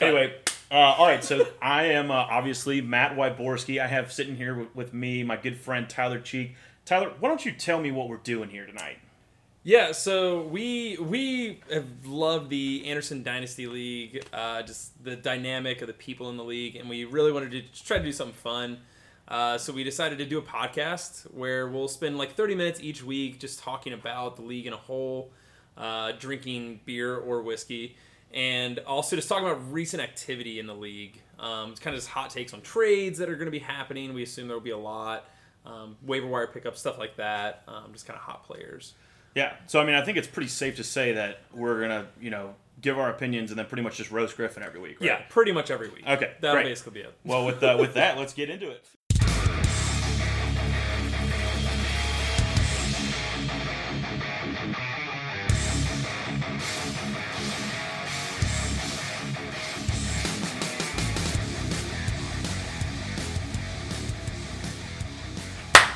Anyway, uh, all right. So I am uh, obviously Matt Wyborski. I have sitting here with, with me my good friend Tyler Cheek. Tyler, why don't you tell me what we're doing here tonight? Yeah, so we we have loved the Anderson Dynasty League, uh, just the dynamic of the people in the league, and we really wanted to try to do something fun. Uh, so we decided to do a podcast where we'll spend like 30 minutes each week just talking about the league in a whole, uh, drinking beer or whiskey, and also just talking about recent activity in the league. Um, it's kind of just hot takes on trades that are going to be happening. We assume there will be a lot. Um, waiver wire pickup, stuff like that. Um, just kind of hot players. Yeah. So I mean, I think it's pretty safe to say that we're gonna, you know, give our opinions and then pretty much just roast Griffin every week. Right? Yeah, pretty much every week. Okay, that'll great. basically be it. Well, with uh, with that, let's get into it.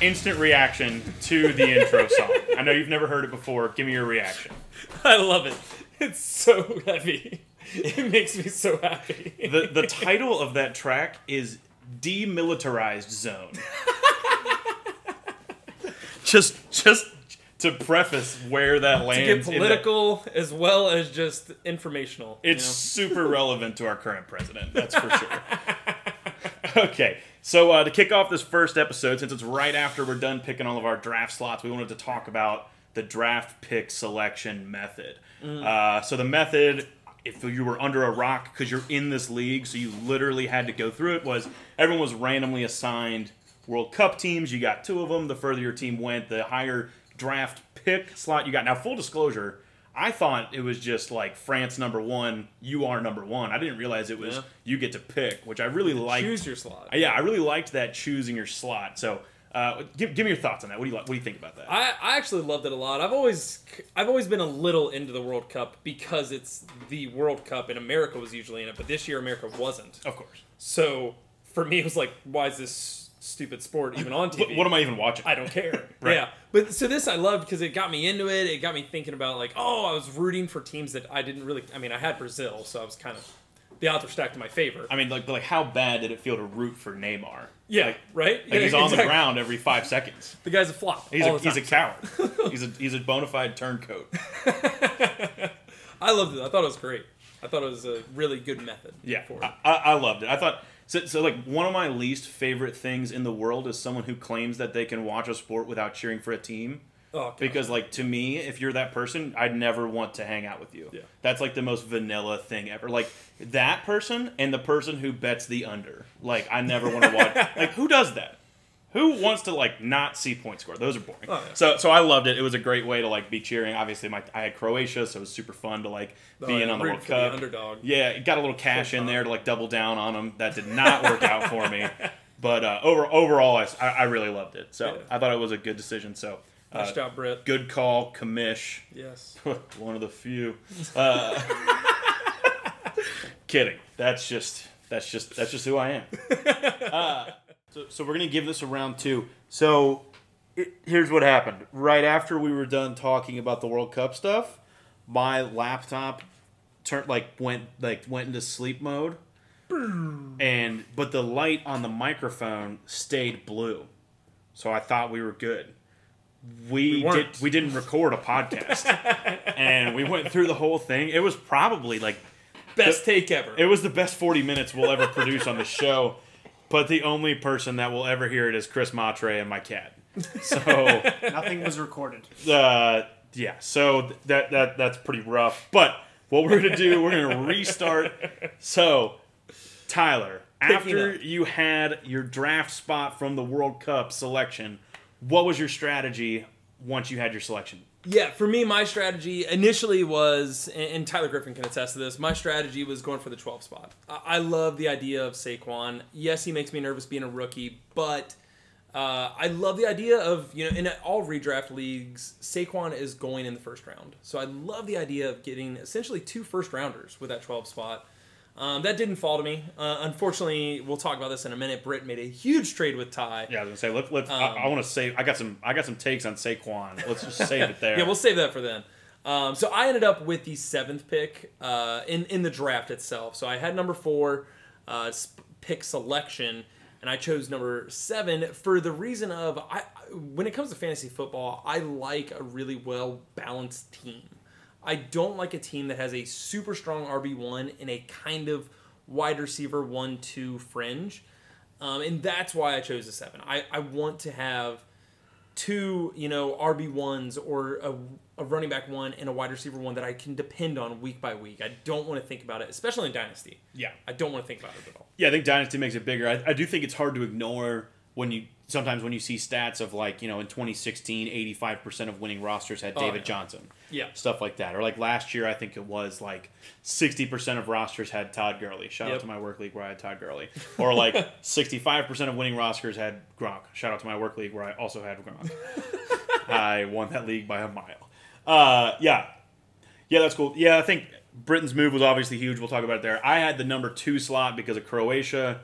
Instant reaction to the intro song. I know you've never heard it before. Give me your reaction. I love it. It's so heavy. It makes me so happy. The the title of that track is Demilitarized Zone. just just to preface where that lands. to get in that- political as well as just informational. you it's super relevant to our current president. That's for sure. okay, so uh, to kick off this first episode, since it's right after we're done picking all of our draft slots, we wanted to talk about the draft pick selection method. Uh, so the method, if you were under a rock because you're in this league, so you literally had to go through it, was everyone was randomly assigned World Cup teams. You got two of them. The further your team went, the higher draft pick slot you got. Now, full disclosure. I thought it was just like France number one, you are number one. I didn't realize it was Yeah. you get to pick, which I really liked. Choose your slot. Uh, Yeah, I really liked that choosing your slot. So, uh, give, give me your thoughts on that. What do you like? What do you think about that? I, I actually loved it a lot. I've always I've always been a little into the World Cup because it's the World Cup and America was usually in it, but this year America wasn't. of course. So for me, it was like, why is this stupid sport even on TV? What, am I even watching? I don't care. Right. Yeah. But so this I loved because it got me into it. It got me thinking about like, oh, I was rooting for teams that I didn't really. I mean, I had Brazil, so I was kind of the odds were stacked in my favor. I mean, like, like how bad did it feel to root for Neymar? yeah. Like, right. like yeah, he's on the ground every five seconds. The guy's a flop. He's a he's a coward. he's a he's a bona fide turncoat. I loved it. I thought it was great. I thought it was a really good method. Yeah, For it. I, I I loved it. I thought so, so. Like one of my least favorite things in the world is someone who claims that they can watch a sport without cheering for a team. oh, God. Because like to me, if you're that person, I'd never want to hang out with you. Yeah. That's like the most vanilla thing ever. Like that person and the person who bets the under. Like I never want to watch. like who does that? Who wants to like not see point score? Those are boring. Oh, yeah. So so I loved it. It was a great way to like be cheering. Obviously, my I had Croatia, so it was super fun to like Oh, be in on the World for the Cup. underdog. Yeah, it got a little cash in there to like double down on them. That did not work out for me. But uh, over overall, I, I I really loved it. So Yeah. I thought it was a good decision. So uh, Nice job, Britt. good call, commish. Yes. One of the few. Uh, kidding. That's just that's just that's just who I am. Uh, so, so we're gonna give this a round two. So it, here's what happened. Right after we were done talking about the World Cup stuff, my laptop turned like went like went into sleep mode, and but the light on the microphone stayed blue. So I thought we were good. We, We did. We didn't record a podcast, and we went through the whole thing. It was probably like Best take ever. it was the best 40 minutes we'll ever produce on the show, but the only person that will ever hear it is Chris Matre and my cat. So, Nothing was recorded. uh, yeah, so that that that's pretty rough. But what we're gonna do, we're gonna restart. So, Tyler, Picking after up. you had your draft spot from the World Cup selection, what was your strategy once you had your selection? Yeah, for me, my strategy initially was, and Tyler Griffin can attest to this. My strategy was going for the 12 spot. I I love the idea of Saquon. Yes, he makes me nervous being a rookie, but uh, I love the idea of you know in all redraft leagues, Saquon is going in the first round. So I love the idea of getting essentially two first rounders with that 12 spot. Um, that didn't fall to me. Uh, unfortunately, we'll talk about this in a minute. Britt made a huge trade with Ty. Yeah, I was gonna say let, let's. Um, I, I want to say I got some. I got some takes on Saquon. Let's just save it there. Yeah, we'll save that for then. Um, so I ended up with the seventh pick uh, in in the draft itself. So I had number four uh, pick selection, and I chose number seven for the reason of I. When it comes to fantasy football, I like a really well balanced team. I don't like a team that has a super strong RB one and a kind of wide receiver one two fringe, um, and that's why I chose a seven. I I want to have two, you know, RB ones or a, a running back one and a wide receiver one that I can depend on week by week. I don't want to think about it, especially in Dynasty. Yeah. I don't want to think about it at all. Yeah, I think Dynasty makes it bigger. I, I do think it's hard to ignore when you sometimes when you see stats of like, you know, in 2016, 85% of winning rosters had Oh, David yeah. Johnson. Yeah. Stuff like that. Or like last year, I think it was like 60% of rosters had Todd Gurley. Shout out to my work league where I had Todd Gurley. Or like 65% of winning rosters had Gronk. Shout out to my work league where I also had Gronk. I won that league by a mile. Uh, yeah. Yeah, that's cool. Yeah, I think Britain's move was obviously huge. We'll talk about it there. I had the number two slot because of Croatia.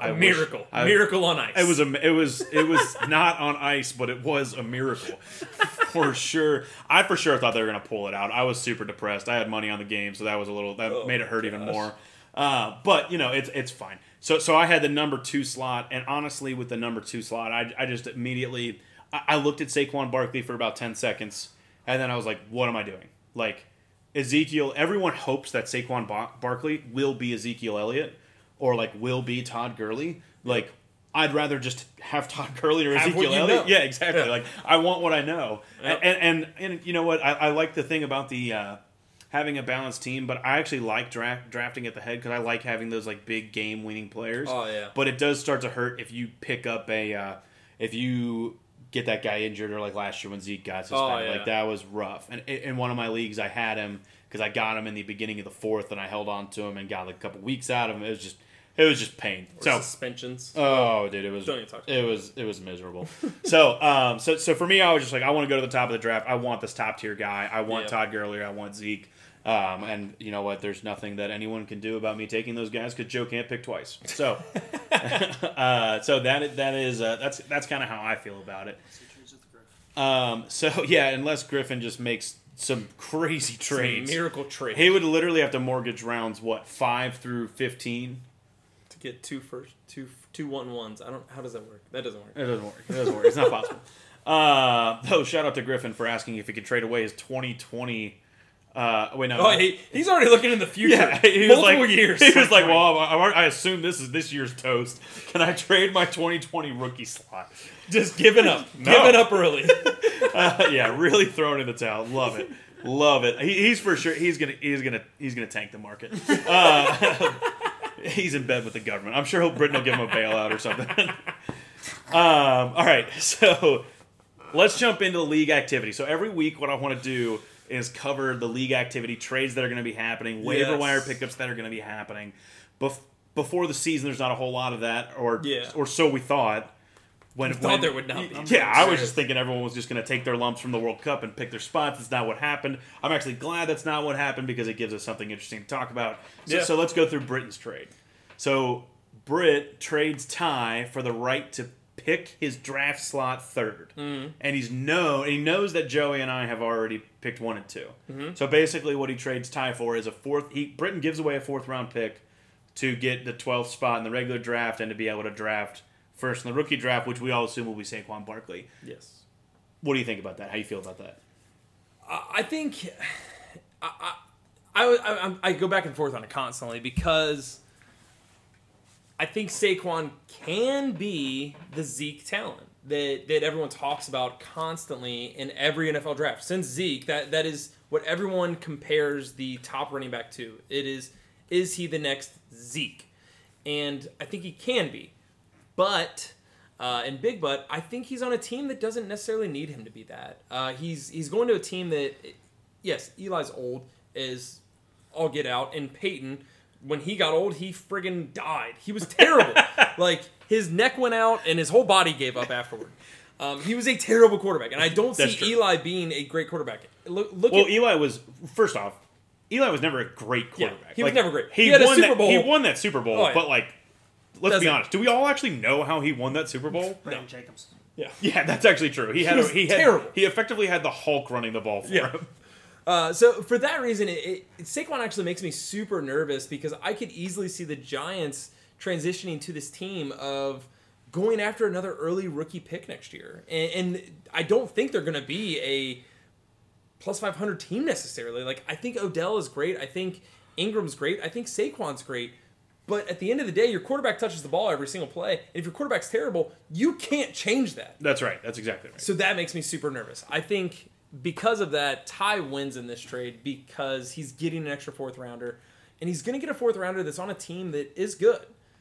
I A wish- miracle. I- miracle on ice. It was a. It was. It was not on ice, but it was a miracle, for sure. I for sure thought they were gonna pull it out. I was super depressed. I had money on the game, so that was a little. That Oh made it hurt my even more. Uh, but you know, it's it's fine. So so I had the number two slot, and honestly, with the number two slot, I, I just immediately I, I looked at Saquon Barkley for about ten seconds, and then I was like, what am I doing? Like Ezekiel. Everyone hopes that Saquon ba- Barkley will be Ezekiel Elliott, or like will be Todd Gurley. Like I'd rather just have Todd Gurley or Have Ezekiel Elliott. know. Yeah, exactly. Yeah. Like I want what I know, Yep. and, and and you know what? I, I like the thing about the. Uh, Having a balanced team, but I actually like draft, drafting at the head because I like having those like big game winning players. Oh, yeah. But it does start to hurt if you pick up a uh, if you get that guy injured or like last year when Zeke got suspended. Oh, yeah. Like that was rough. And in one of my leagues, I had him because I got him in the beginning of the fourth, and I held on to him and got like a couple weeks out of him. It was just it was just pain. Or so suspensions. Oh, dude, it was Don't even talk to it was it was miserable. so, um, so so for me, I was just like, I want to go to the top of the draft. I want this top tier guy. I want Yeah. Todd Gurley. I want Zeke. Um, and you know what? There's nothing that anyone can do about me taking those guys because Joe can't pick twice. So, uh, so that that is uh, that's that's kind of how I feel about it. Um, so yeah, unless Griffin just makes some crazy It's a trades, miracle trade he would literally have to mortgage rounds what five through fifteen. Get two first two two one ones. I don't. How does that work? That doesn't work. It doesn't work. It doesn't work. It's not possible. Uh, though, shout out to Griffin for asking if he could trade away his 2020. Uh, wait, no. Oh, he, he's already looking in the future. yeah, he was multiple like, years. He was like, "Well, I, I assume this is this year's toast. Can I trade my 2020 rookie slot?" just giving up, No. giving up early. Uh, yeah, really throwing in the towel. Love it. Love it. He, he's for sure. He's gonna. He's gonna. He's gonna tank the market. Uh, he's in bed with the government. I'm sure he'll, Britain will give him a bailout or something. um, all right, so let's jump into the league activity. So every week, what I want to do is cover the league activity, trades that are going to be happening, waiver Yes. wire pickups that are going to be happening. Bef- before the season, there's not a whole lot of that, or Yeah. or so we thought. When, thought when- there would not be. Yeah, I was just thinking everyone was just going to take their lumps from the World Cup and pick their spots. That's not what happened. I'm actually glad that's not what happened because it gives us something interesting to talk about. So, Yeah. so let's go through Britain's trade. So Brit trades Ty for the right to pick his draft slot 3rd Mm-hmm. and he's know he knows that Joey and I have already picked one and 2 Mm-hmm. So basically, what he trades Ty for is a fourth. He Britain gives away a fourth round pick to get the 12th spot in the regular draft and to be able to draft first in the rookie draft, which we all assume will be Saquon Barkley. yes. What do you think about that? How you feel about that? I think I, I, I, I, I go back and forth on it constantly because I think Saquon can be the Zeke talent that, that everyone talks about constantly in every NFL draft. Since Zeke, that, that is what everyone compares the top running back to. It is, is he the next Zeke? And I think he can be. But uh, and Big Butt, I think he's on a team that doesn't necessarily need him to be that. Uh, he's he's going to a team that, yes, Eli's old is all get out, and Peyton, when he got old, he friggin' died. He was terrible. like his neck went out and his whole body gave up afterward. Um, he was a terrible quarterback, and I don't see true. Eli being a great quarterback. Look, look Well, at Eli was first off. Eli was never a great quarterback. he was Like, never great. He, He had a won Super that, Bowl. He won that Super Bowl, Oh, yeah. but like let's be Doesn't- honest. Do we all actually know how he won that Super Bowl? Brandon Jacobs. Yeah. Yeah, that's actually true. He had was he had terrible. he effectively had the Hulk running the ball for Yeah. him. Uh, so for that reason, it, it, Saquon actually makes me super nervous because I could easily see the Giants transitioning to this team of going after another early rookie pick next year, and, and I don't think they're going to be a plus 500 team necessarily. Like I think Odell is great. I think Engram's great. I think Saquon's great. But at the end of the day, your quarterback touches the ball every single play. And if your quarterback's terrible, you can't change that. That's right. That's exactly right. So that makes me super nervous. I think because of that, Ty wins in this trade because he's getting an extra fourth rounder, and he's going to get a fourth rounder that's on a team that is good.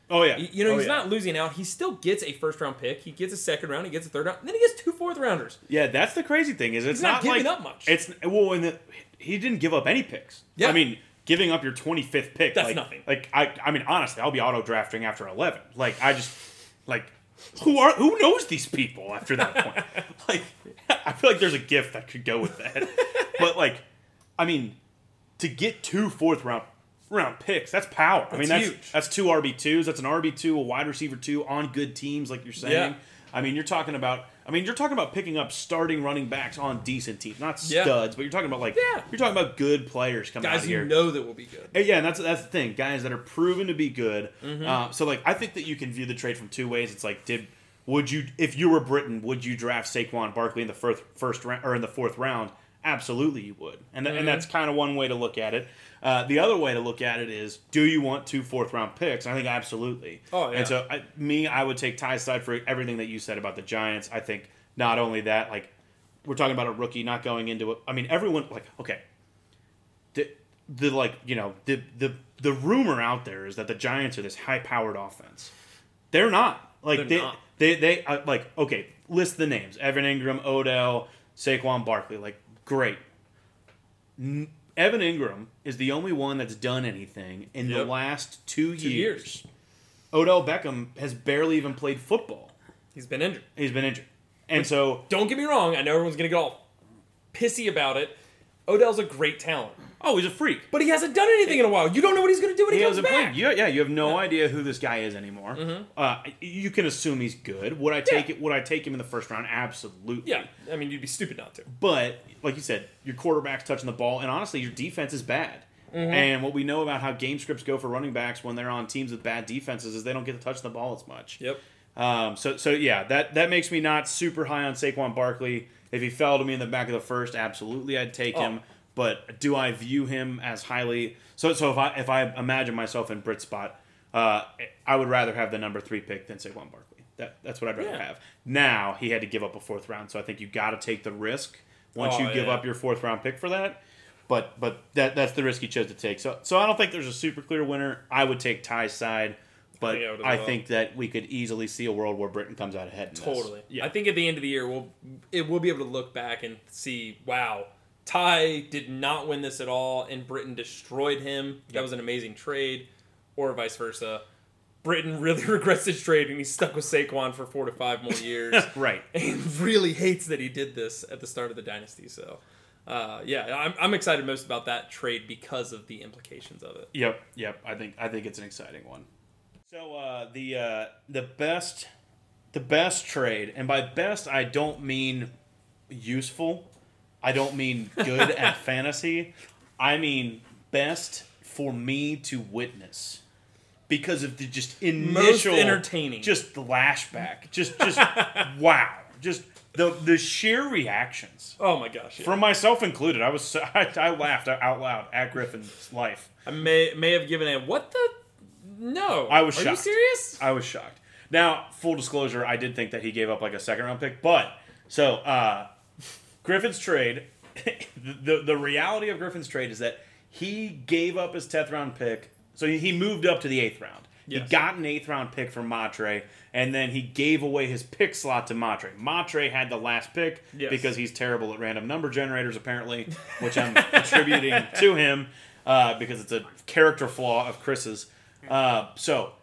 Oh yeah. You know, Oh, he's yeah. not losing out. He still gets a first round pick. He gets a second round. He gets a third round. And then he gets two fourth rounders. Yeah, that's the crazy thing is it's He's not giving like, up much. It's well, and the, he didn't give up any picks. Yeah. I mean, giving up your 25th pick That's like, nothing. Like I, I mean, honestly, I'll be auto drafting after 11. Like I just like who are who knows these people after that point? like I feel like there's a gift that could go with that. but like, I mean, to get two fourth round round picks, that's power. I mean, That's that's huge. that's two RB twos. That's an RB two, a wide receiver two on good teams, like you're saying. Yeah. I mean, you're talking about. I mean, you're talking about picking up starting running backs on decent teams, not Yeah. studs, but you're talking about like Yeah. you're talking about good players coming out Guys of you here. know that will be good. Uh, Yeah, and that's that's the thing. Guys that are proven to be good. Mm-hmm. Uh, so like, I think that you can view the trade from two ways. It's like, did would you if you were Britain, would you draft Saquon Barkley in the first first round or in the fourth round? Absolutely, you would, and th- Mm-hmm. and that's kind of one way to look at it. Uh, the other way to look at it is, do you want two fourth round picks? And I think absolutely. Oh, yeah. And so I, me, I would take Ty's side for everything that you said about the Giants. I think not only that, like we're talking about a rookie not going into it. I mean, everyone like okay, the the like you know the the the rumor out there is that the Giants are this high powered offense. They're not. Like They're they not. they they uh, like okay. List the names: Evan Engram, Odell, Saquon Barkley. Like great. N- Evan Engram is the only one that's done anything in the last two, Two years. years. Odell Beckham has barely even played football. He's been injured. He's been injured, and so Don't get me wrong. I know everyone's going to get all pissy about it. Odell's a great talent. oh, he's a freak. But he hasn't done anything in a while. You don't know what he's going to do when he, He comes back. You, yeah, you have no idea who this guy is anymore. Uh, you can assume he's good. Would I take Yeah. it? Would I take him in the first round? Absolutely. Yeah, I mean, you'd be stupid not to. But like you said, your quarterback's touching the ball, and honestly, your defense is bad. Mm-hmm. And what we know about how game scripts go for running backs when they're on teams with bad defenses is they don't get to touch the ball as much. Yep. Um, so so yeah, that that makes me not super high on Saquon Barkley. If he fell to me in the back of the first, absolutely I'd take Oh. him. But do I view him as highly? So so if I if I imagine myself in Brit's spot, uh, I would rather have the number three pick than Saquon Barkley. That that's what I'd rather Yeah. have. Now he had to give up a fourth round, so I think you got to take the risk once Oh, you give yeah. up your fourth round pick for that. But but that that's the risk he chose to take. So so I don't think there's a super clear winner. I would take Ty's side. But I would I well. think that we could easily see a world where Britain comes out ahead. In this. Totally. Yeah. I think at the end of the year, we'll it will be able to look back and see, wow, Ty did not win this at all, and Britain destroyed him. That was an amazing trade, or vice versa. Britain really regrets this trade, and he's stuck with Saquon for four to five more years, right. and really hates that he did this at the start of the dynasty. So, uh, yeah, I'm, I'm excited most about that trade because of the implications of it. Yep. Yep. I think I think it's an exciting one. So uh, the uh, the best the best trade, and by best I don't mean useful. I don't mean good at fantasy. I mean best for me to witness because of the just initial Most entertaining. just the lashback, just just wow, just the the sheer reactions. Oh my gosh! yeah. From myself included, I was so, I, I laughed out loud at Griffin's life. I may may have given a what the no. I was shocked. Are shocked. you serious? I was shocked. Now, full disclosure, I did think that he gave up like a second round pick, but so uh, Griffin's trade, the the reality of Griffin's trade is that he gave up his tenth round pick, so he- moved up to the eighth round. He got an eighth round pick from Matre, and then he gave away his pick slot to Matre. Matre had the last pick Yes. because he's terrible at random number generators, apparently, which I'm attributing to him uh, because it's a character flaw of Chris's. Uh, so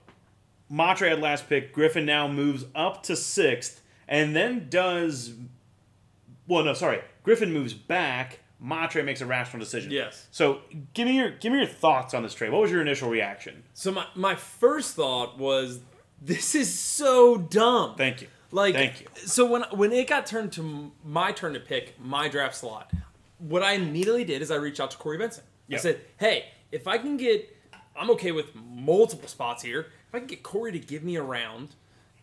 Matre had last pick. Griffin now moves up to sixth, and then does. Well, no, sorry. Griffin moves back. Matre makes a rational decision. Yes. So give me your give me your thoughts on this trade. What was your initial reaction? So my, my first thought was this is so dumb. Thank you. Like, Thank you. So when when it got turned to my turn to pick my draft slot, what I immediately did is I reached out to Corey Benson. Yep. I said, "Hey, if I can get, I'm okay with multiple spots here. If I can get Corey to give me a round,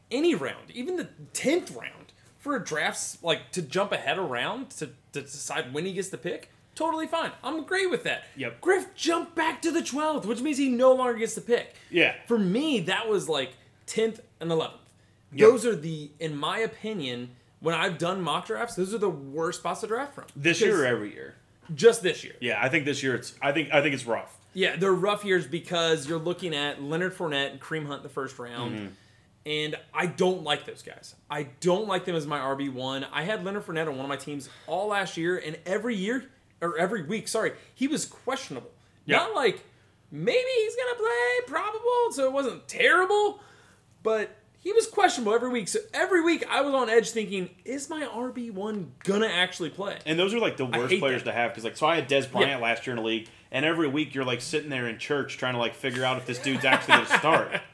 any round, even the tenth round for a draft, like to jump ahead a round to, to decide when he gets the pick." Totally fine. I'm great with that. Yep. Griff jumped back to the 12th, which means he no longer gets the pick. Yeah. For me, that was like 10th and 11th. Yep. Those are the, in my opinion, when I've done mock drafts, those are the worst spots to draft from. This year or every year? just this year. Yeah, I think this year it's. I think I think it's rough. Yeah, they're rough years because you're looking at Leonard Fournette and Kareem Hunt in the first round. Mm-hmm. And I don't like those guys. I don't like them as my RB1. I had Leonard Fournette on one of my teams all last year, and every year, or every week, sorry, he was questionable. Yeah. Not like maybe he's going to play, probable, so it wasn't terrible, but he was questionable every week. So every week I was on edge thinking, is my RB1 going to actually play? And those are like the worst players that. to have because like so I had Dez Bryant Yeah. last year in the league, and every week you're like sitting there in church trying to like figure out if this dude's actually to start.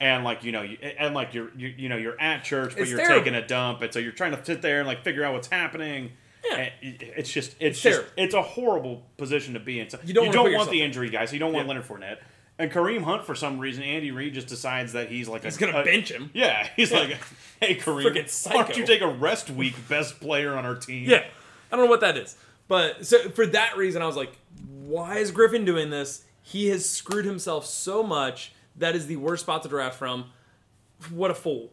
And like you know, you, and like you're you, you know you're at church, but It's you're terrible. taking a dump, and so you're trying to sit there and like figure out what's happening. Yeah. It's just it's, just terrible. it's a horrible position to be in. So You don't wanna put want the injury guys. so you don't want Yeah. Leonard Fournette. And Kareem Hunt, for some reason, Andy Reid just decides that he's like He's a, going to a- bench him. Yeah, he's like, hey Kareem, why don't you take a rest week, best player on our team? Yeah, I don't know what that is, but so for that reason, I was like, "Why is Griffin doing this? He has screwed himself so much. That is the worst spot to draft from. What a fool!"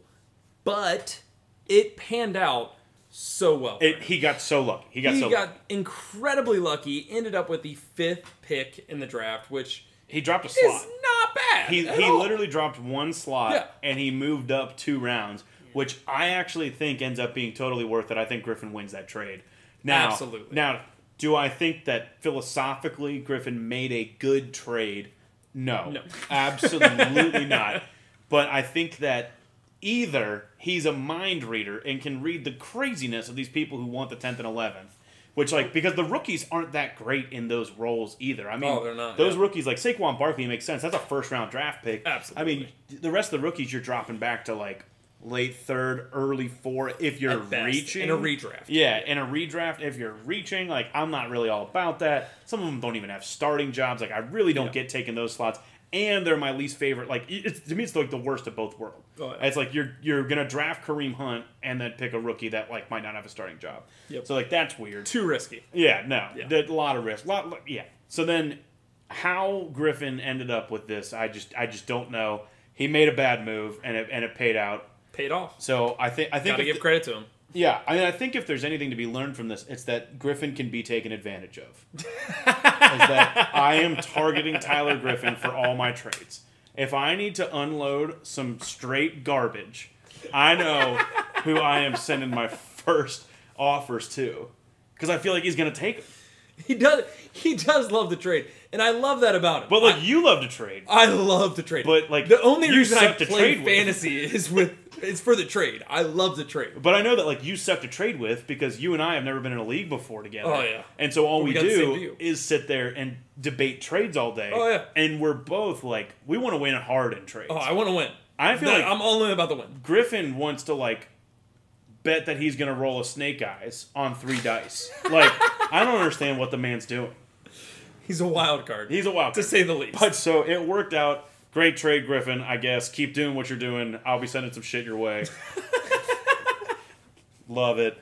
But it panned out so well. It, he got so lucky. He got he so got lucky. incredibly lucky. Ended up with the fifth pick in the draft, which He dropped a slot. not bad. He he all. literally dropped one slot Yeah. and he moved up two rounds, which I actually think ends up being totally worth it. I think Griffin wins that trade. Now, Absolutely. Now, do I think that philosophically Griffin made a good trade? No. No. Absolutely not. But I think that either he's a mind reader and can read the craziness of these people who want the 10th and 11th. Which like because the rookies aren't that great in those roles either. I mean, Oh, not, those yeah. rookies like Saquon Barkley makes sense. That's a first round draft pick. Absolutely. I mean, the rest of the rookies you're dropping back to like late third, early four if you're reaching in a redraft. Yeah, in a redraft if you're reaching, like I'm not really all about that. Some of them don't even have starting jobs. Like I really don't Yeah. get taking those slots. And they're my least favorite. Like it's, to me, it's like the worst of both worlds. Oh, yeah. It's like you're you're gonna draft Kareem Hunt and then pick a rookie that like might not have a starting job. Yep. So like that's weird. too risky. Yeah, no, Yeah. A lot of risk. Lot, yeah. So then, how Griffin ended up with this, I just, I just don't know. He made a bad move, and it, and it paid out. Paid off. So I think, I think, Got to give th- credit to him. Yeah, I mean, I think if there's anything to be learned from this, it's that Griffin can be taken advantage of. is that I am targeting Tyler Griffin for all my trades. If I need to unload some straight garbage, I know who I am sending my first offers to, because I feel like he's gonna take them. He does. He does love to trade, and I love that about him. But like I, you love to trade. I love to trade. But, like, the only reason I play trade with. fantasy is with it's for the trade. I love the trade. But I know that like you suck to trade with because you and I have never been in a league before together. Oh, yeah. And so all we we, got the same do is sit there and debate trades all day. Oh, yeah. And we're both like we want to win hard in trades. Oh, I want to win. I feel That- like I'm only about the win. Griffin wants to like bet that he's gonna roll a snake eyes on three dice. Like I don't understand what the man's doing. He's a wild card, He's a wild to say the least. But so it worked out. Great trade, Griffin. I guess keep doing what you're doing. I'll be sending some shit your way. Love it.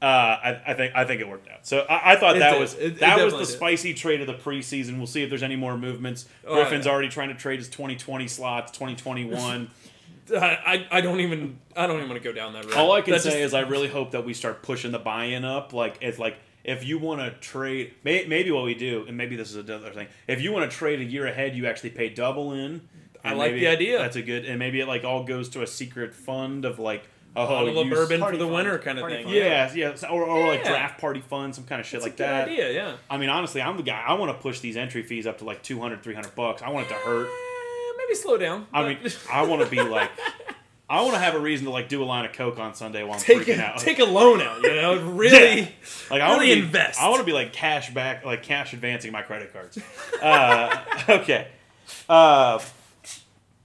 Uh, I, I think I think it worked out. So I, I thought It that did. was It- it that was the did. spicy trade of the preseason. We'll see if there's any more movements. Oh, Griffin's yeah. already trying to trade his 2020 slots, 2021. I, I, don't even I don't even want to go down that road. All I can That say just- is I really hope that we start pushing the buy-in up. Like it's like if you want to trade, may, maybe what we do, and maybe this is another thing. If you want to trade a year ahead, you actually pay double in. I like the idea. That's a good, and maybe it like all goes to a secret fund of like a bottle of bourbon for the fund. winter kind of Party thing. fund. Yeah, yeah, so- or, or like draft party fund, some kind of shit That's like a good that. idea. Yeah. I mean, honestly, I'm the guy. I want to push these entry fees up to like 200, 300 bucks. I want it to hurt. Eh, maybe slow down. I mean, I want to be like, I want to have a reason to like do a line of coke on Sunday while I'm take freaking a, out. take a loan out. You know, really. Yeah. Like I want to be, invest. I want to be like cash back, like cash advancing my credit cards. uh, okay. Uh,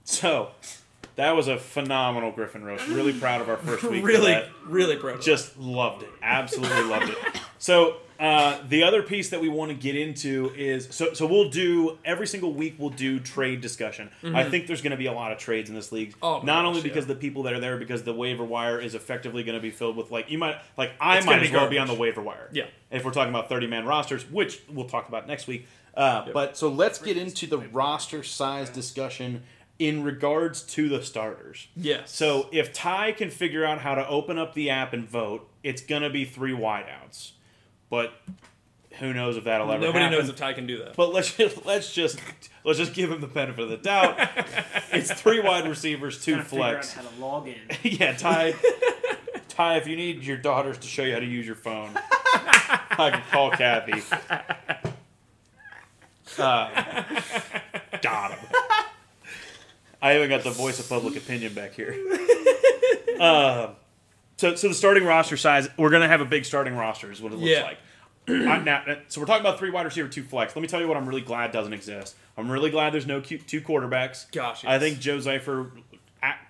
so That was a phenomenal Griffin roast. Really proud of our first week. for really, that. really proud. just loved it. Absolutely loved it. So uh, the other piece that we want to get into is so so we'll do every single week we'll do trade discussion. I think there's going to be a lot of trades in this league. Mm-hmm. Oh, not gosh, only because yeah. the people that are there, because the waiver wire is effectively going to be filled with like you might like I It's might as be well be on the waiver wire. Yeah. If we're talking about 30 man rosters, which we'll talk about next week. Uh, Yep. But so let's get into the roster size discussion in regards to the starters. yes. So if Ty can figure out how to open up the app and vote, it's gonna be three wideouts. But who knows if that'll ever nobody happen. knows if Ty can do that. But let's just, let's just let's just give him the benefit of the doubt. it's three wide receivers, two Trying out flex. how to log in. yeah, Ty. Ty, if you need your daughters to show you how to use your phone, I can call Kathy. Uh, got him. I haven't got the voice of public opinion back here. Uh, so, so the starting roster size, we're gonna have a big starting roster, is what it looks Yeah. like. I- now, so we're talking about three wide receiver, two flex. Let me tell you what I'm really glad doesn't exist. I'm really glad there's no Q, two quarterbacks. Gosh, I think Joe Zeifer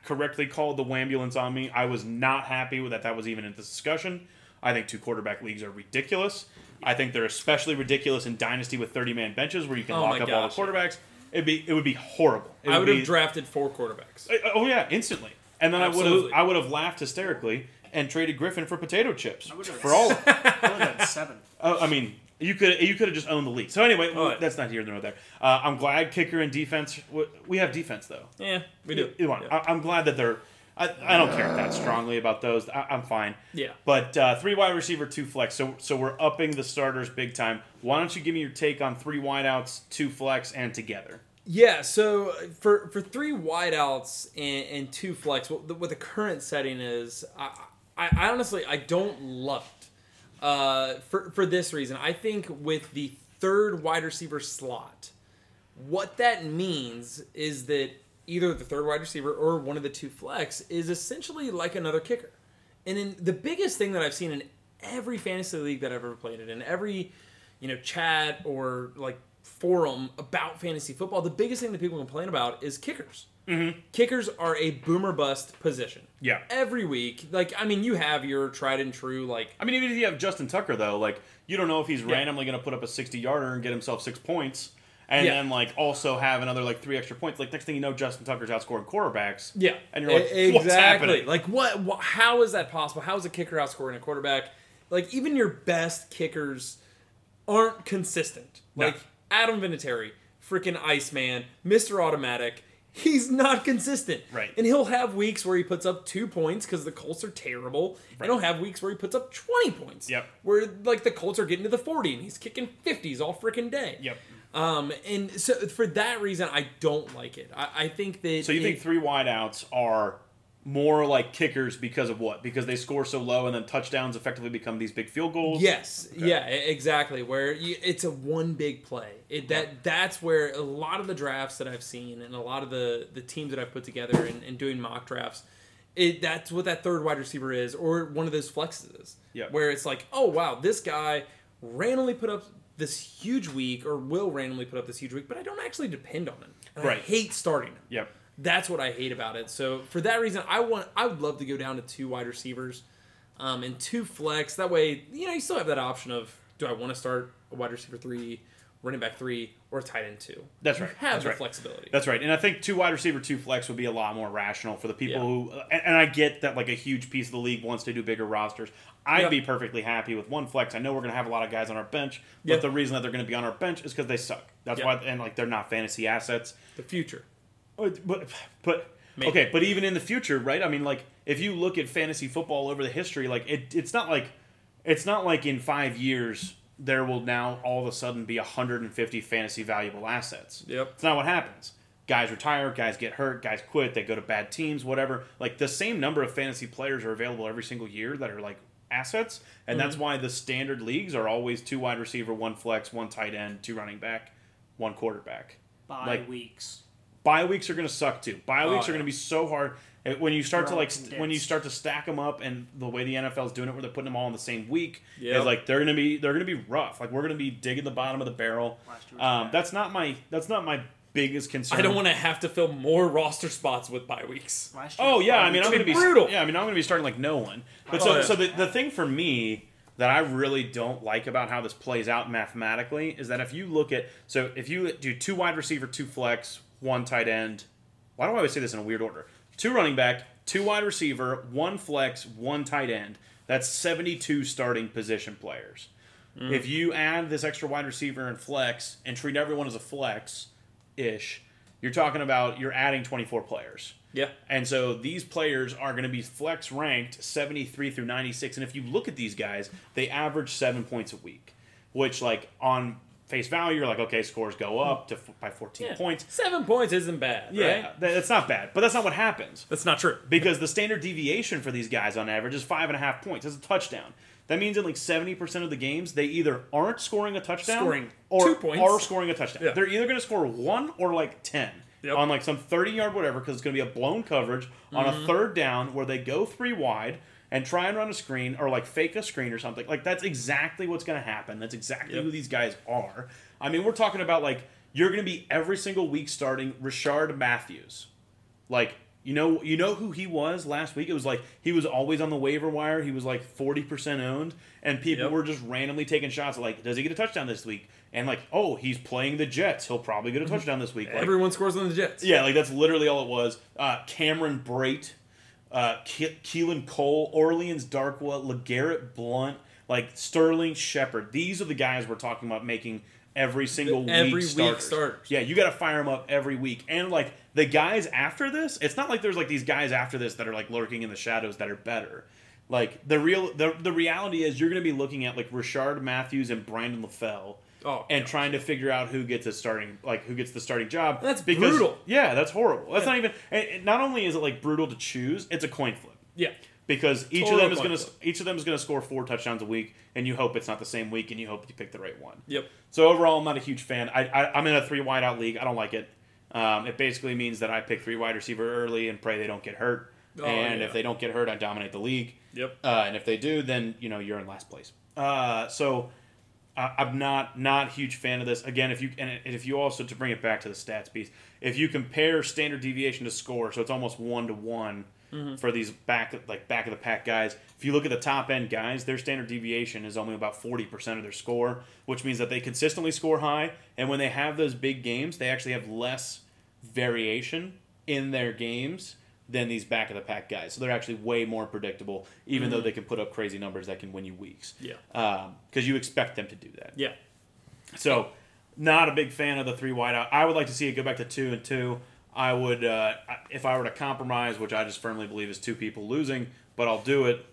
correctly called the ambulance on me. I was not happy with that. That was even in this discussion. I think two quarterback leagues are ridiculous. I think they're especially ridiculous in dynasty with 30 man benches where you can Oh lock up all the gosh. quarterbacks. It'd be it would be horrible. It I would have be- drafted four quarterbacks. uh, Oh yeah, instantly. And then I would have I would have laughed hysterically and traded Griffin for potato chips would've- for all. I would have seven. Oh, I mean, you could you could have just owned the league. So anyway, All right. that's not here nor there. Uh, I'm glad kicker and defense. We have defense though. Yeah, we do. You want- Yeah. I, I'm glad that they're. I, I don't care that strongly about those. I, I'm fine. Yeah. But uh, three wide receiver, two flex. So so we're upping the starters big time. Why don't you give me your take on three wideouts, two flex, and together? Yeah, so for for three wideouts and, and two flex, what the, what the current setting is, I, I, I honestly I don't love it. Uh, for for this reason, I think with the third wide receiver slot, what that means is that either the third wide receiver or one of the two flex is essentially like another kicker. And then the biggest thing that I've seen in every fantasy league that I've ever played in, in every you know chat or like forum about fantasy football, the biggest thing that people complain about is kickers. Mm-hmm. Kickers are a boomer bust position. Yeah. Every week, like I mean, you have your tried and true like I mean, even if you have Justin Tucker though, like you don't know if he's randomly going to put up a 60 yarder and get himself six points, and Yeah. then like also have another like three extra points. Like next thing you know, Justin Tucker's outscoring quarterbacks. Yeah, and you're like, what's exactly. happening? Like what, what? How is that possible? How is a kicker outscoring a quarterback? Like even your best kickers aren't consistent. No. Adam Vinatieri, freaking Iceman, Mister Automatic. He's not consistent. Right. And he'll have weeks where he puts up two points because the Colts are terrible. Right. And he'll have weeks where he puts up 20 points. Yep. Where, like, the Colts are getting to the 40 and he's kicking 50s all freaking day. Yep. Um, and so for that reason, I don't like it. I, I think that. So you it- think three wideouts are more like kickers because of what? Because they score so low and then touchdowns effectively become these big field goals. Yes, yeah, e- exactly. Where you, it's a one big play. It that that's where a lot of the drafts that I've seen and a lot of the the teams that I've put together and, and doing mock drafts, it that's what that third wide receiver is, or one of those flexes is. Yep. Where it's like, oh wow, this guy randomly put up this huge week, or will randomly put up this huge week, but I don't actually depend on him. And I Right. hate starting him. Yep. That's what I hate about it. So for that reason, I want I would love to go down to two wide receivers, um, and two flex. That way, you know, you still have that option of do I want to start a wide receiver three, running back three, or tight end two. That's You right. Have That's the right. flexibility. That's right. And I think two wide receiver, two flex would be a lot more rational for the people Yeah. who. And, and I get that like a huge piece of the league wants to do bigger rosters. I'd Yep. be perfectly happy with one flex. I know we're going to have a lot of guys on our bench, but Yep. the reason that they're going to be on our bench is because they suck. That's Yep. why, and like they're not fantasy assets. the future. But but, but Maybe. okay, but even in the future, right? I mean, like if you look at fantasy football over the history, like it, it's not like it's not like in five years there will now all of a sudden be 150 fantasy valuable assets. Yep. It's not what happens. Guys retire, guys get hurt, guys quit, they go to bad teams, whatever. Like the same number of fantasy players are available every single year that are like assets, and Mm-hmm. that's why the standard leagues are always two wide receiver, one flex, one tight end, two running back, one quarterback Bye Like- weeks. Bye weeks are going to suck too. Bye Oh, weeks are yeah. going to be so hard Uh, when you start to They're all like st- when you start to stack them up, and the way the NFL is doing it, where they're putting them all in the same week, Yep. is like they're going to be they're going to be rough. Like we're going to be digging the bottom of the barrel. Last year was Um, that's not my that's not my biggest concern. I don't want to have to fill more roster spots with bye weeks. Oh yeah, I mean I'm gonna be brutal. Yeah, I mean I'm gonna be starting like no one. But Oh, so yeah. so the, the thing for me that I really don't like about how this plays out mathematically is that if you look at so if you do two wide receiver, two flex, one tight end. Why do I always say this in a weird order? Two running back, two wide receiver, one flex, one tight end. That's 72 starting position players. Mm. If you add this extra wide receiver and flex and treat everyone as a flex ish, you're talking about you're adding 24 players. Yeah. And so these players are going to be flex ranked 73 through 96. And if you look at these guys, they average seven points a week, which, like, on face value, you're like, okay, scores go up to by 14 Yeah. points. Seven points isn't bad. Yeah, right? that's not bad. But that's not what happens. That's not true. Because the standard deviation for these guys on average is five and a half points. That's a touchdown. That means in like 70% of the games, they either aren't scoring a touchdown Scoring or two points. are scoring a touchdown. Yeah. They're either going to score one or like 10 Yep. on like some 30 yard whatever because it's going to be a blown coverage on Mm-hmm. a third down where they go three wide and try and run a screen or like fake a screen or something. Like that's exactly what's going to happen. That's exactly Yep. who these guys are. I mean, we're talking about like you're going to be every single week starting Rishard Matthews. Like you know, you know who he was last week. It was like he was always on the waiver wire. He was like forty percent owned, and people Yep. were just randomly taking shots. Like, does he get a touchdown this week? And like, oh, he's playing the Jets. He'll probably get a touchdown this week. Like, Everyone scores on the Jets. yeah, like that's literally all it was. Uh, Cameron Brate, uh, Ke- Keelan Cole, Orleans Darkwa, LeGarrette Blunt, like Sterling Shepard. These are the guys we're talking about making every single week Every week starters. starters. Yeah, you got to fire them up every week. And like the guys after this, it's not like there's like these guys after this that are like lurking in the shadows that are better. Like the real the, the reality is you're going to be looking at like Rishard Matthews and Brandon LaFell Oh, and trying to figure out who gets a starting like who gets the starting job. That's because, brutal. Yeah, that's horrible. That's Yeah. not even. and- Not only is it like brutal to choose, it's a coin flip Yeah. because each Total of them is going to each of them is going to score four touchdowns a week, and you hope it's not the same week, and you hope you pick the right one. Yep. So overall, I'm not a huge fan. I, I I'm in a three wide out league. I don't like it. Um, it basically means that I pick three wide receiver early and pray they don't get hurt. Oh, and yeah. if they don't get hurt, I dominate the league. Yep. Uh, and if they do, then you know you're in last place. Uh, so I I'm not not huge fan of this. Again, if you and if you also to bring it back to the stats piece, if you compare standard deviation to score, so it's almost one to one mm-hmm. for these back like back of the pack guys. If you look at the top end guys, their standard deviation is only about forty percent of their score, which means that they consistently score high, and when they have those big games, they actually have less variation in their games than these back of the pack guys. So they're actually way more predictable, even though mm-hmm. they can put up crazy numbers that can win you weeks. Yeah. Um, because you expect them to do that. Yeah. So, not a big fan of the three wide out. I would like to see it go back to two and two. I would, uh, if I were to compromise, which I just firmly believe is two people losing, but I'll do it.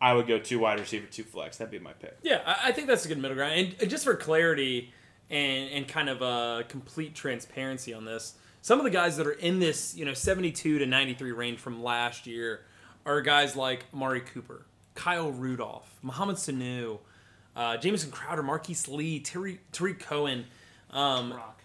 I would go two wide receiver, two flex. That'd be my pick. Yeah, I, I think that's a good middle ground. And just for clarity and and kind of a complete transparency on this, some of the guys that are in this, you know, 72 to 93 range from last year are guys like Amari Cooper, Kyle Rudolph, Mohamed Sanu, uh, Jamison Crowder, Marquise Lee, Terry, Tarik Cohen, um, Rock.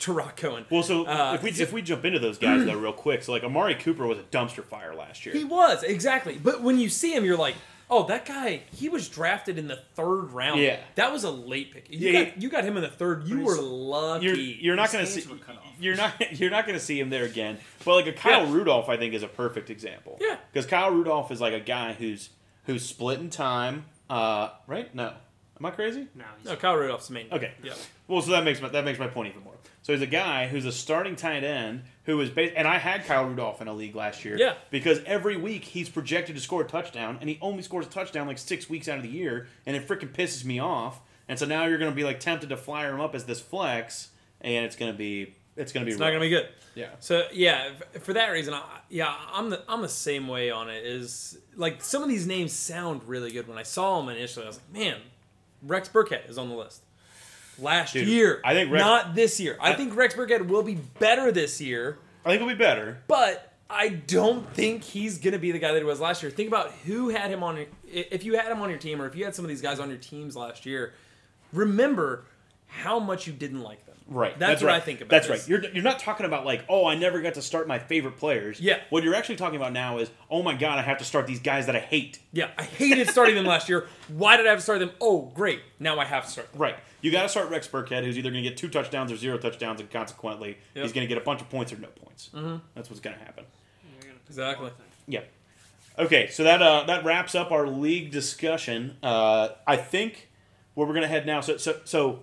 Tarik Cohen. Well, so Uh, if we if we jump into those guys though, real quick, so like Amari Cooper was a dumpster fire last year. He was exactly, but when you see him, you're like, oh, that guy. He was drafted in the third round. Yeah. that was a late pick. You Yeah, got you got him in the third. You were lucky. you're you're not going to hands see cut off. you're not you're not going to see him there again. But like a Kyle Yeah. Rudolph, I think is a perfect example. Yeah. because Kyle Rudolph is like a guy who's who's split in time. Uh, right? No, am I crazy? No, he's no, Kyle Rudolph's the main. Okay. Yeah. Well, so that makes my that makes my point even more. So he's a guy who's a starting tight end who is based, and I had Kyle Rudolph in a league last year. Yeah. Because every week he's projected to score a touchdown, and he only scores a touchdown like six weeks out of the year, and it freaking pisses me off. And so now you're going to be like tempted to flyer him up as this flex, and it's going to be it's going to be It's not gonna be good. yeah. So yeah, for that reason, I, yeah, I'm the I'm the same way on it. Is like some of these names sound really good. When I saw them initially, I was like, man, Rex Burkhead is on the list. Last Dude, year, I think Rex- not this year. I, I- think Rex Burkhead will be better this year. I think it'll be better. But I don't think he's going to be the guy that he was last year. Think about who had him on. your- If you had him on your team, or if you had some of these guys on your teams last year, remember how much you didn't like them. Right. That's, what right. I think about. That's this. right. You're, you're not talking about like, oh, I never got to start my favorite players. Yeah. What you're actually talking about now is, oh my god, I have to start these guys that I hate. Yeah, I hated starting them last year. Why did I have to start them? Oh, great. Now I have to start them. Right. You got to start Rex Burkhead, who's either going to get two touchdowns or zero touchdowns, and consequently, Yep. he's going to get a bunch of points or no points. Mm-hmm. That's what's going to happen. You're gonna pick Exactly. Yeah. Okay, so that uh, that wraps up our league discussion. Uh, I think where we're gonna head now. So so so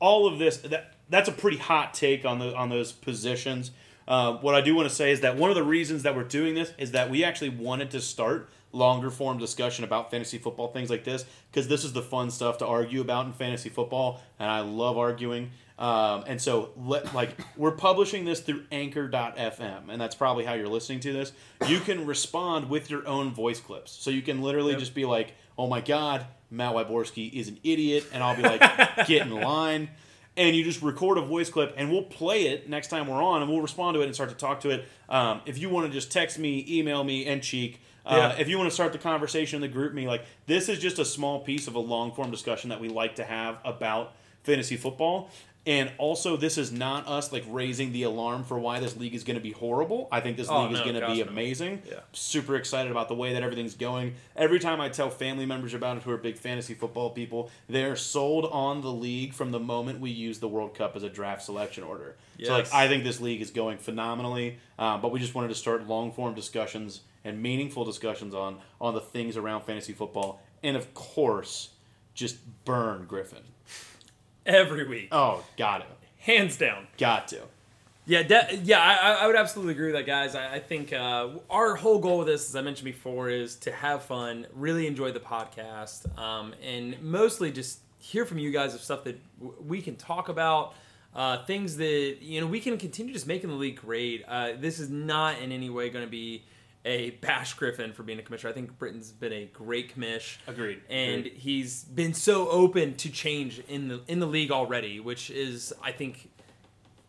all of this that that's a pretty hot take on the on those positions. Uh, what I do want to say is that one of the reasons that we're doing this is that we actually wanted to start longer form discussion about fantasy football things like this because this is the fun stuff to argue about in fantasy football, and I love arguing. Um, and so, let, like, we're publishing this through Anchor.fm, and that's probably how you're listening to this. You can respond with your own voice clips, so you can literally Yep. just be like, "Oh my God, Matt Wyborski is an idiot," and I'll be like, "Get in line." And you just record a voice clip, and we'll play it next time we're on, and we'll respond to it and start to talk to it. Um, if you want to just text me, email me, and cheek. Uh, Yeah. If you want to start the conversation in the GroupMe, like this is just a small piece of a long form discussion that we like to have about fantasy football. And also, this is not us like raising the alarm for why this league is going to be horrible. I think this Oh, league is going to be no. amazing. Yeah. Super excited about the way that everything's going. Every time I tell family members about it who are big fantasy football people, they're sold on the league from the moment we use the World Cup as a draft selection order. So, like, I think this league is going phenomenally. Um, but we just wanted to start long form discussions and meaningful discussions on on the things around fantasy football, and of course, just burn Griffin. Every week. Oh, got to, Hands down. got to. Yeah, de- yeah, I, I would absolutely agree with that, guys. I, I think uh, our whole goal with this, as I mentioned before, is to have fun, really enjoy the podcast, um, and mostly just hear from you guys of stuff that w- we can talk about, uh, things that you know we can continue just making the league great. Uh, this is not in any way going to be a bash Griffin for being a commissioner. I think Britain's been a great commish Agreed. and Agreed. he's been so open to change in the in the league already, which is I think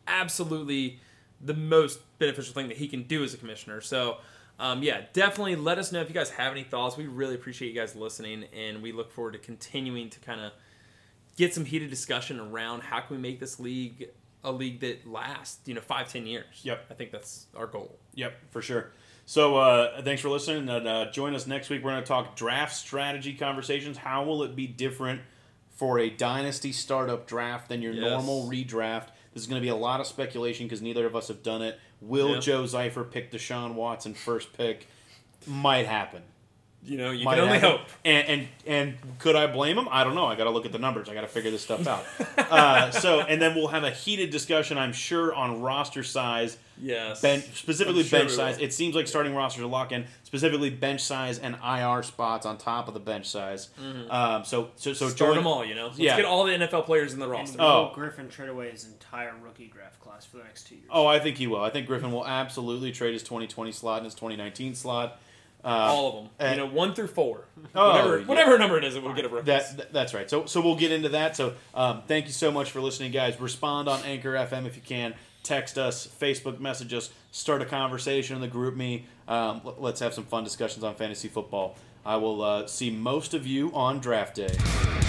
absolutely the most beneficial thing that he can do as a commissioner. So. Um, yeah, definitely let us know if you guys have any thoughts. We really appreciate you guys listening, and we look forward to continuing to kind of get some heated discussion around how can we make this league a league that lasts, you know, five, ten years. Yep. I think that's our goal. Yep, for sure. So uh, thanks for listening, and uh, join us next week. We're going to talk draft strategy conversations. How will it be different for a dynasty startup draft than your Yes. normal redraft? This is going to be a lot of speculation because neither of us have done it. Will Yeah. Joe Zeifer pick Deshaun Watson first pick? Might happen. You know, you Might can only happen. hope. And, and and could I blame him? I don't know. I got to look at the numbers. I got to figure this stuff out. uh, so and then we'll have a heated discussion, I'm sure, on roster size Yes. bench specifically sure bench size. will. It seems like starting rosters are lock in. Specifically bench size and IR spots on top of the bench size. Um, so so so Start join them all, you know. Let's Yeah. get all the NFL players in the And roster. will Oh. Griffin trade away his entire rookie draft class for the next two years. Oh, I think he will. I think Griffin will absolutely trade his 2020 slot and his 2019 slot. Uh, all of them. uh, you know, one through four. Oh, whatever, yeah. whatever number it is, it will get a rookies. That, that's right. So so we'll get into that. So um, thank you so much for listening, guys. Respond on Anchor FM if you can. Text us, Facebook message us, start a conversation in the GroupMe. Um, l- let's have some fun discussions on fantasy football. I will uh, see most of you on draft day.